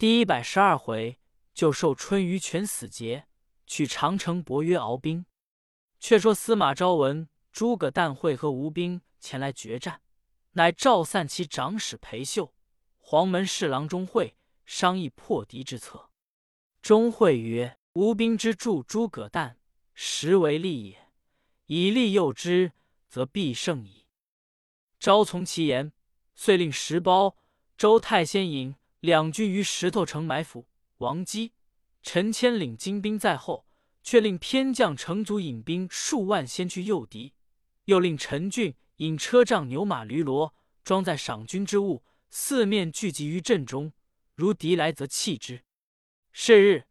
第一百十二回，就受春于权死节，取长城伯约敖兵。却说司马昭闻诸葛诞会和吴兵前来决战，乃召散其长史裴秀、黄门侍郎钟会，商议破敌之策。钟会曰：“吴兵之助诸葛诞，实为利也。以利诱之，则必胜矣。”昭从其言，遂令石苞、周太先引两军于石头城埋伏。王基、陈谦领精兵在后。却令偏将程祖引兵数万先去诱敌，又令陈俊引车仗牛马驴骡装载赏军之物，四面聚集于阵中。如敌来，则弃之。是日，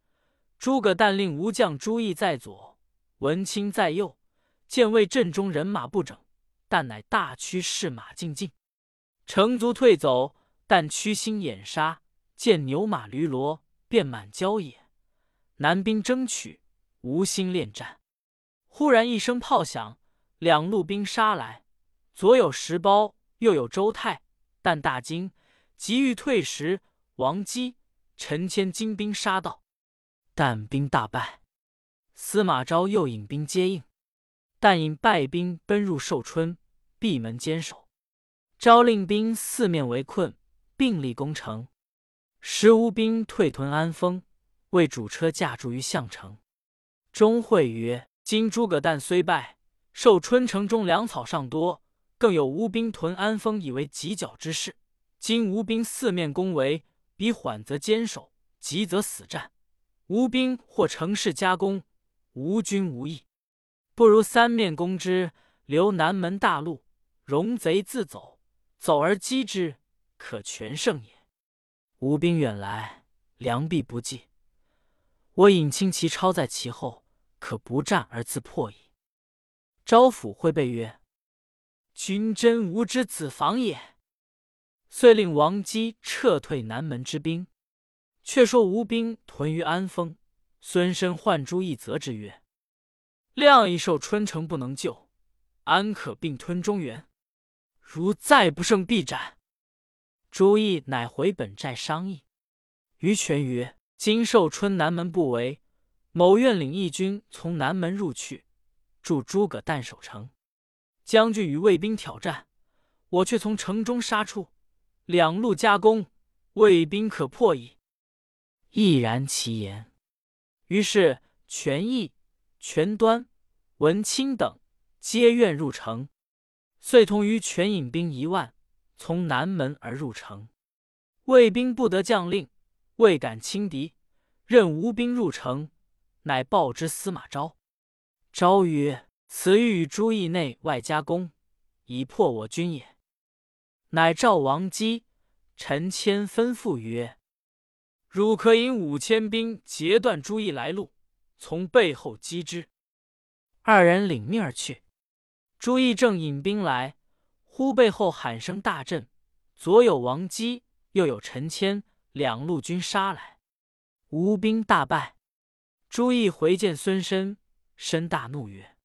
诸葛诞令吴将朱义在左，文钦在右，见魏阵中人马不整，但乃大驱士马进进。成卒退走，但屈心掩杀，见牛马驴骡遍满郊野，南兵争取。无心恋战，忽然一声炮响，两路兵杀来，左有石苞，右有周泰，但大惊，急欲退时，王基、陈谦精兵杀到，但兵大败。司马昭又引兵接应，但引败兵奔入寿春，闭门坚守。昭令兵四面围困，并力攻城。时吴兵退屯安丰，为主车驾住于项城。钟会曰：“今诸葛诞虽败，受春城中粮草尚多，更有吴兵屯安丰，以为犄角之势。今吴兵四面攻围，彼缓则坚守，急则死战。吴兵或乘势加攻，吴军无益。不如三面攻之，留南门大路，容贼自走，走而击之，可全胜也。吴兵远来，粮必不济。”我引轻骑超在其后，可不战而自破矣。招抚会备曰：“君真吾之子房也。”遂令王基撤退南门之兵。却说吴兵屯于安丰，孙申唤朱义责之曰：“亮一受春城不能救，安可并吞中原？如再不胜，必斩。”朱毅乃回本寨商议。于权曰。今寿春南门不围，某愿领义军从南门入去，助诸葛诞守城。将军与魏兵挑战，我却从城中杀出，两路夹攻，魏兵可破矣。毅然其言。于是权义、权端、文钦等皆愿入城，遂同于权引兵一万，从南门而入城。魏兵不得将令。未敢轻敌，任吴兵入城，乃报之司马昭。昭曰：“此欲与诸义内外夹攻，以破我军也。”乃召王基、陈谦，吩咐曰：“汝可引五千兵截断诸义来路，从背后击之。”二人领命而去。朱义正引兵来，忽背后喊声大震，左有王基，右有陈谦。两路军杀来，吴兵大败。朱义回见孙申，申大怒曰：“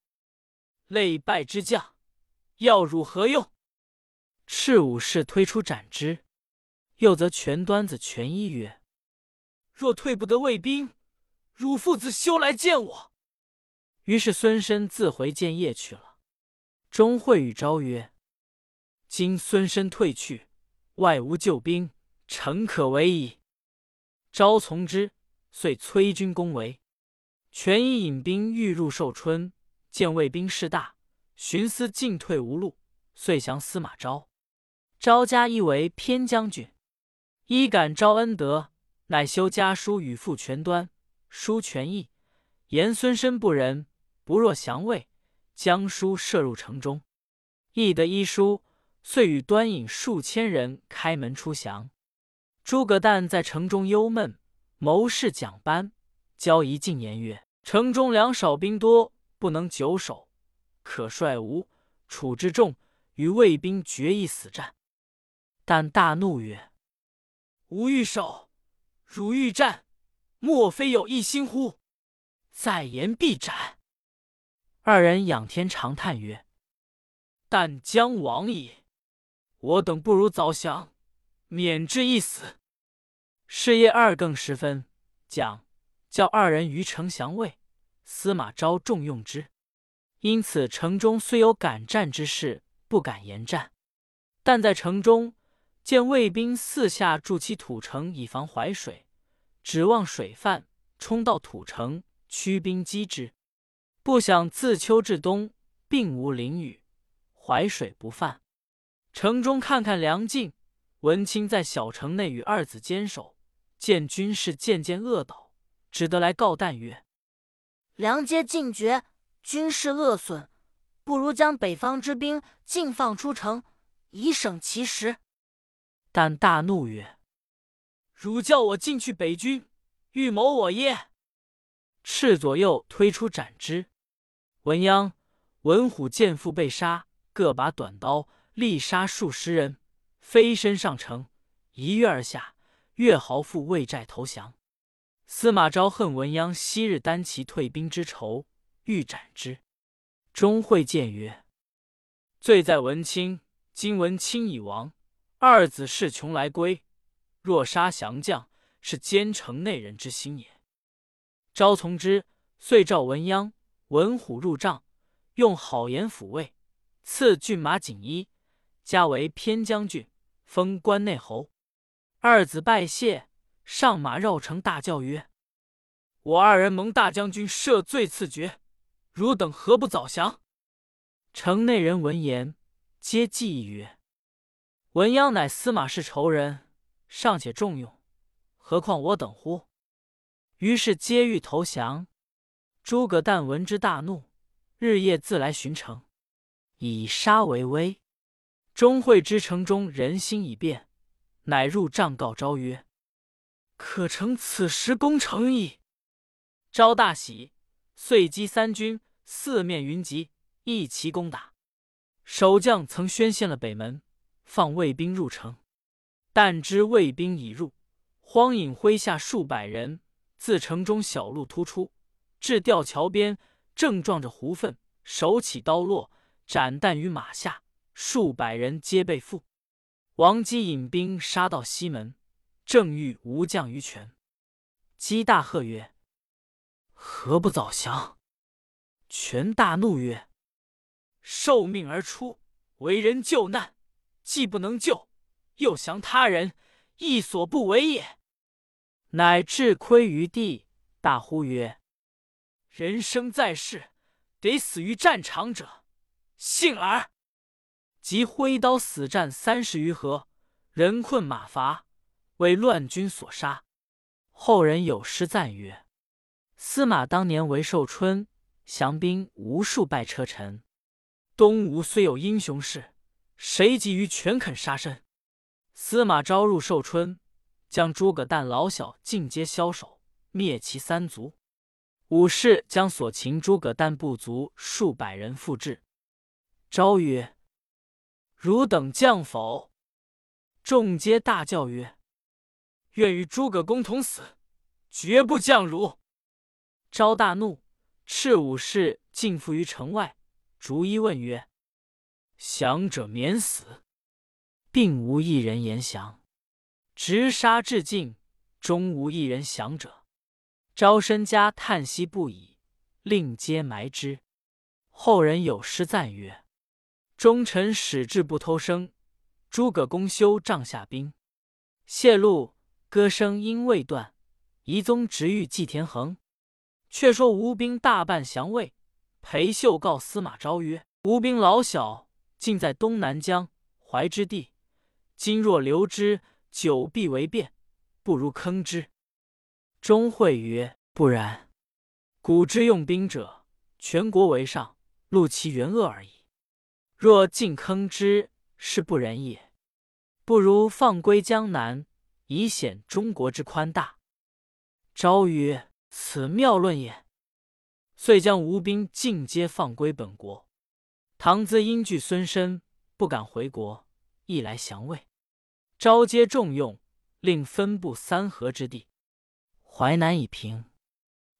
累败之将，要汝何用？”赤武士推出斩之。又则全端子全一曰：“若退不得魏兵，汝父子休来见我。”于是孙申自回见业去了。钟会与昭曰：“今孙申退去，外无救兵。”诚可为矣。昭从之，遂催军攻围。权一引兵欲入寿春，见魏兵势大，寻思进退无路，遂降司马昭。昭加一为偏将军。一感昭恩德，乃修家书与父权端，书权义，言孙申不仁，不若降魏，将书射入城中。义得一书，遂与端引数千人开门出降。诸葛诞在城中忧闷，谋士讲班，交一进言曰：“城中粮少兵多，不能久守，可率吴、楚之众与魏兵决一死战。”但大怒曰：“吾欲守，汝欲战，莫非有一心乎？再言必斩。”二人仰天长叹曰：“但将亡矣！我等不如早降。”免之一死。是夜二更时分，讲叫二人于城降魏，司马昭重用之。因此城中虽有敢战之势，不敢言战。但在城中见魏兵四下筑起土城，以防淮水，指望水泛冲到土城，驱兵击之。不想自秋至冬，并无淋雨，淮水不泛。城中看看梁晋、文钦在小城内与二子坚守，见军士渐渐恶倒，只得来告旦曰：“梁皆尽绝。”军事恶损，不如将北方之兵尽放出城，以省其时。但大怒曰：“汝叫我进去北军，欲谋我耶？”赤左右推出斩之。文鸯、文虎见父被杀，各把短刀，力杀数十人，飞身上城，一跃而下。越豪父魏寨投降。司马昭恨文鸯昔日担其退兵之仇。欲斩之，钟会谏曰：“罪在文钦，今文钦已亡，二子势穷来归，若杀降将，是奸城内人之心也。”昭从之，遂召文鸯、文虎入帐，用好言抚慰，赐骏马锦衣，加为偏将军，封关内侯。二子拜谢，上马绕城，大叫曰：“我二人蒙大将军赦罪赐爵。”汝等何不早降？城内人闻言，皆计议曰：“文鸯乃司马氏仇人，尚且重用，何况我等乎？”于是皆欲投降。诸葛诞闻之大怒，日夜自来巡城，以杀为威。钟会之城中人心已变，乃入帐告昭曰：“可成此时攻城矣。”昭大喜，遂击三军。四面云集，一齐攻打。守将曾宣陷了北门，放卫兵入城。但知卫兵已入，荒引麾下数百人自城中小路突出，至吊桥边，正撞着胡奋，手起刀落，斩弹于马下，数百人皆被缚。王基引兵杀到西门，正遇吴将于权。姬大喝曰：“何不早降？”权大怒曰：“受命而出，为人救难，既不能救，又降他人，亦所不为也。”乃至亏于地，大呼曰：“人生在世，得死于战场者，幸而！”即挥刀死战三十余合，人困马乏，为乱军所杀。后人有诗赞曰：“司马当年为寿春。”降兵无数败车臣，东吴虽有英雄士，谁及于全肯杀身？司马昭入寿春，将诸葛诞老小尽皆枭首，灭其三族。武士将所擒诸葛诞部族数百人复制。昭曰：“汝等将否？”众皆大叫曰：“愿与诸葛公同死，绝不降汝。”昭大怒。赤武士尽伏于城外，逐一问曰：“降者免死，并无一人言降。直杀至尽，终无一人降者。”昭身家叹息不已，令皆埋之。后人有诗赞曰：“忠臣矢志不偷生，诸葛公休帐下兵。谢露歌声因未断，遗宗直欲祭田横。”却说吴兵大半降魏，裴秀告司马昭曰：“吴兵老小尽在东南江淮之地，今若留之，久必为变，不如坑之。”钟会曰：“不然。古之用兵者，全国为上，戮其元恶而已。若尽坑之，是不仁也。不如放归江南，以显中国之宽大。”昭曰。此妙论也，遂将吴兵尽皆放归本国。唐咨因惧孙申，不敢回国，亦来降魏。昭皆重用，令分布三河之地。淮南已平，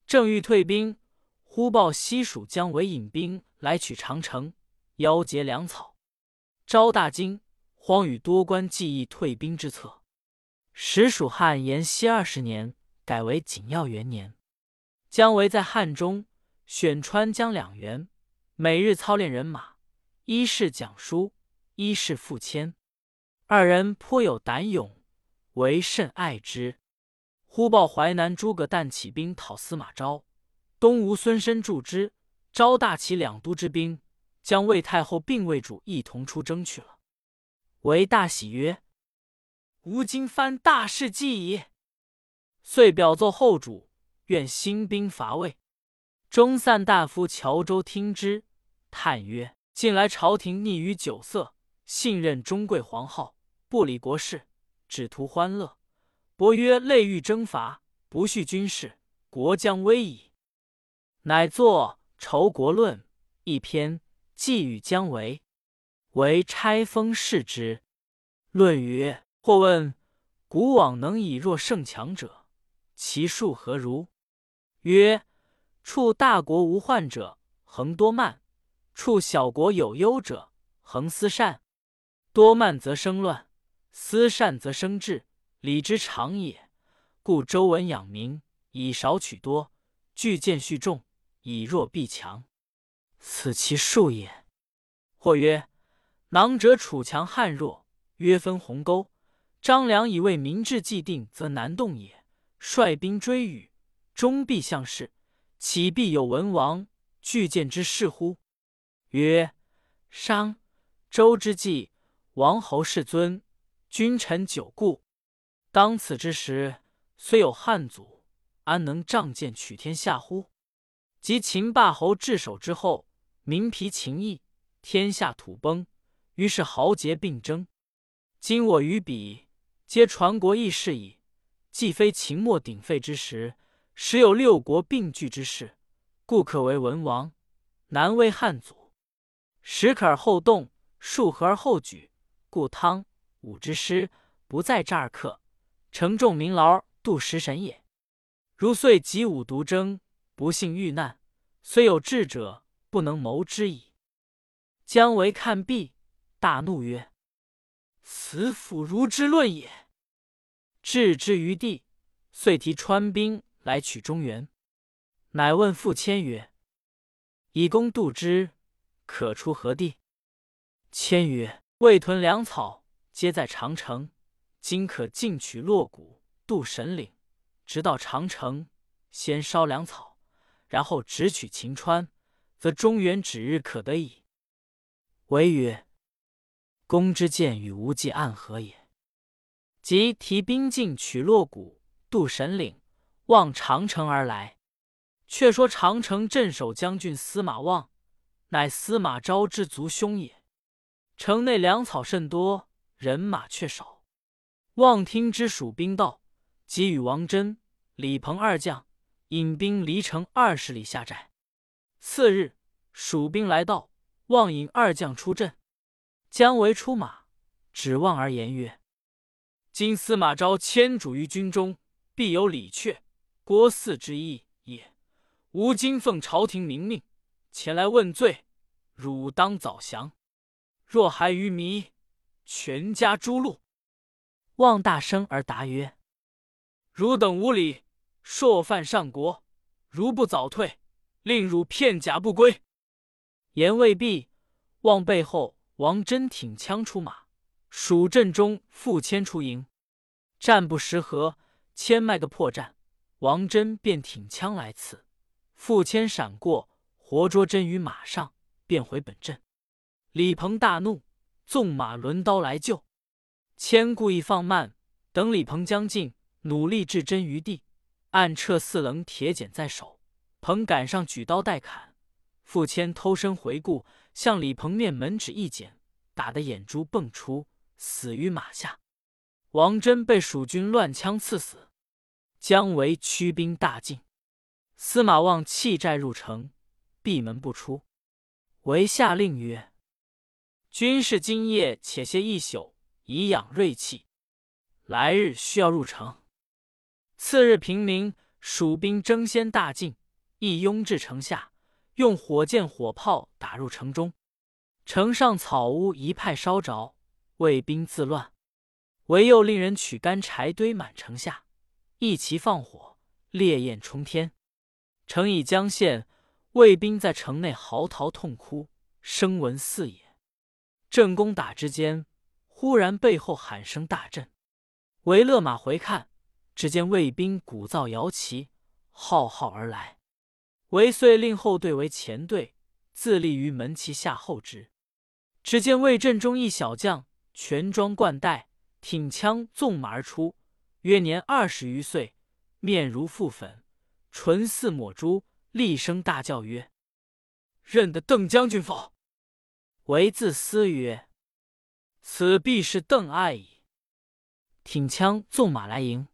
正欲退兵，忽报西蜀姜维引兵来取长城，邀劫粮草。昭大惊，慌与多官计议退兵之策。时蜀汉延熙二十年，改为景耀元年。姜维在汉中选川江两员，每日操练人马，一是讲书，一是赋签。二人颇有胆勇，为甚爱之。忽报淮南诸葛诞起兵讨司马昭，东吴孙申助之，昭大起两都之兵，将魏太后并魏主一同出征去了。为大喜曰：“吾今番大事既矣。”遂表奏后主，愿兴兵伐魏。中散大夫乔州听之，叹曰：“近来朝廷溺于酒色，信任中贵皇后。”不理国事，只图欢乐。伯曰：“累欲征伐，不恤军事，国将危矣。”乃作《仇国论》一篇，寄与姜维。为拆封视之。论曰：“或问古往能以弱胜强者，其数何如？”曰：“处大国无患者，恒多慢；处小国有忧者，恒思善。多慢则生乱。”思善则生智，理之常也。故周文养民，以少取多，聚渐蓄众，以弱必强，此其数也。或曰：囊者楚强汉弱，约分鸿沟。张良以为民志既定，则难动也。率兵追羽，终必向事，岂必有文王拒谏之事乎？曰：商、周之际，王侯世尊。君臣久固，当此之时，虽有汉祖，安能仗剑取天下乎？及秦霸侯治守之后，民疲情逸，天下土崩，于是豪杰并争。今我与彼，皆传国义士矣。既非秦末鼎沸之时，时有六国并聚之势，故可为文王，难为汉祖。时可而后动，数合而后举，故汤。武之师不在这儿刻，承重民劳，度食神也。如遂及武独争，不幸遇难，虽有智者，不能谋之矣。姜维看毕，大怒曰：“此妇孺之论也！”置之于地，遂提川兵来取中原。乃问傅谦曰：“以公度之，可出何地？”谦曰：“未屯粮草。”皆在长城，今可进取洛谷，渡神岭，直到长城，先烧粮草，然后直取秦川，则中原指日可得矣。唯曰：“公之见与无忌暗合也。”即提兵进取洛谷，渡神岭，望长城而来。却说长城镇守将军司马望，乃司马昭之族兄也。城内粮草甚多。人马却少，望听之蜀兵到，即与王真、李鹏二将引兵离城二十里下寨。次日，蜀兵来到，望引二将出阵。姜维出马，指望而言曰：“今司马昭迁主于军中，必有李榷、郭汜之意也。吾今奉朝廷明命前来问罪，汝当早降。若还于迷。”全家诛戮。望大声而答曰：“汝等无礼，朔犯上国。如不早退，令汝片甲不归。”言未毕，望背后王真挺枪出马，蜀阵中复迁出营。战不十合，谦卖个破绽，王真便挺枪来刺，傅谦闪过，活捉真于马上，便回本阵。李鹏大怒。纵马抡刀来救，谦故意放慢，等李鹏将近，努力置真于地，暗撤四棱铁锏在手。鹏赶上，举刀待砍。傅谦偷身回顾，向李鹏面门指一剪，打得眼珠迸出，死于马下。王真被蜀军乱枪刺死。姜维驱兵大进，司马望弃寨入城，闭门不出。唯下令曰。军士今夜且歇一宿，以养锐气。来日需要入城。次日平明，蜀兵争先大进，一拥至城下，用火箭、火炮打入城中。城上草屋一派烧着，卫兵自乱。唯又令人取干柴堆满城下，一齐放火，烈焰冲天。城已将陷，卫兵在城内嚎啕痛哭，声闻四野。正攻打之间，忽然背后喊声大震。为勒马回看，只见卫兵鼓噪摇旗，浩浩而来。为遂令后队为前队，自立于门旗下后之。只见魏阵中一小将，全装冠带，挺枪纵马而出，约年二十余岁，面如覆粉，唇似抹珠，厉声大叫曰：“认得邓将军否？”为自思曰：“此必是邓艾矣。”挺枪纵马来迎，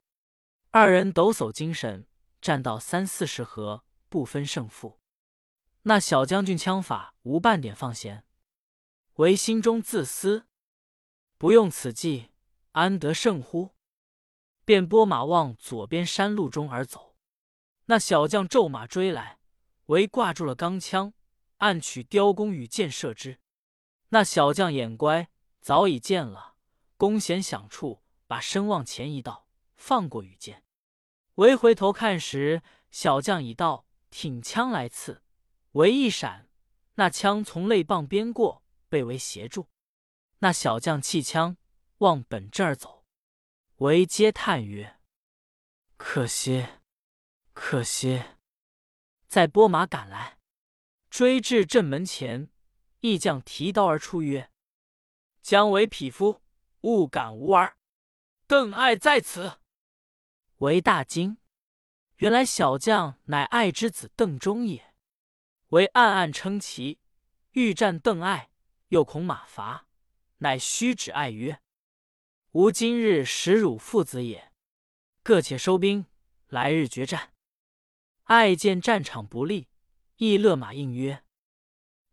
二人抖擞精神，战到三四十合，不分胜负。那小将军枪法无半点放闲。唯心中自私，不用此计，安得胜乎？便拨马往左边山路中而走。那小将骤马追来，唯挂住了钢枪，暗取雕弓与箭射之。那小将眼乖，早已见了弓弦响处，把身往前一倒，放过羽箭。唯回头看时，小将已到，挺枪来刺，唯一闪，那枪从肋棒边过。被为协助，那小将弃枪往本阵儿走，为皆叹曰：“可惜，可惜！”再拨马赶来，追至阵门前，义将提刀而出曰：“姜维匹夫，勿敢无儿！邓艾在此。”为大惊，原来小将乃爱之子邓忠也。为暗暗称奇，欲战邓艾。又恐马乏，乃虚指爱曰：“吾今日使汝父子也，各且收兵，来日决战。”爱见战场不利，亦勒马应曰：“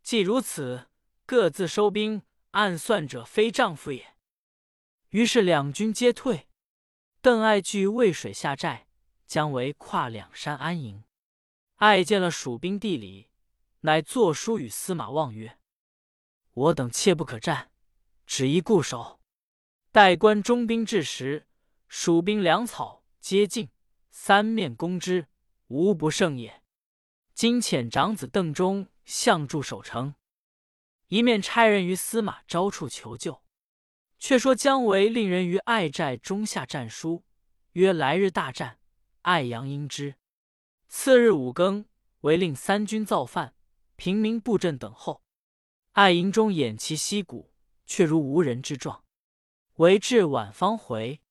既如此，各自收兵。暗算者非丈夫也。”于是两军皆退。邓艾据渭水下寨，姜维跨两山安营。爱见了蜀兵地理，乃作书与司马望曰。我等切不可战，只宜固守。待关中兵至时，蜀兵粮草皆尽，三面攻之，无不胜也。今遣长子邓忠相助守城，一面差人于司马昭处求救。却说姜维令人于爱寨中下战书，曰：“来日大战，爱阳应之。”次日五更，为令三军造饭，平民布阵等候。爱营中偃旗息鼓，却如无人之状。为至晚方回。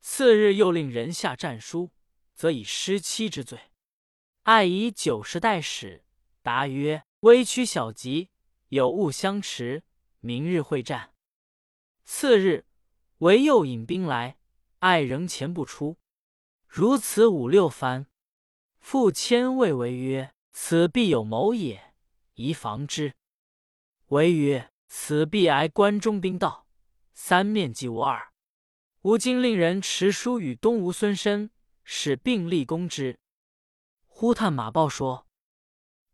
次日又令人下战书，则以失期之罪。爱以九十代使答曰：“微屈小疾，有误相持，明日会战。”次日，唯又引兵来，爱仍前不出。如此五六番，复迁谓为曰：“此必有谋也，宜防之。”为曰：“此必挨关中兵到，三面即无二。吾今令人持书与东吴孙申，使并力攻之。”忽探马报说：“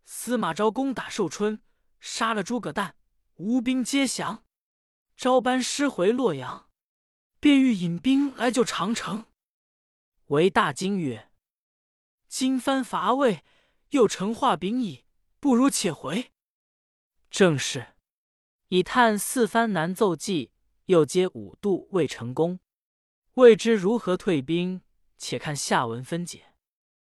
司马昭攻打寿春，杀了诸葛诞，吴兵皆降。昭班师回洛阳，便欲引兵来救长城。”为大惊曰：“今番伐魏，又成化丙矣，不如且回。”正是，以探四番难奏计，又皆五度未成功，未知如何退兵，且看下文分解。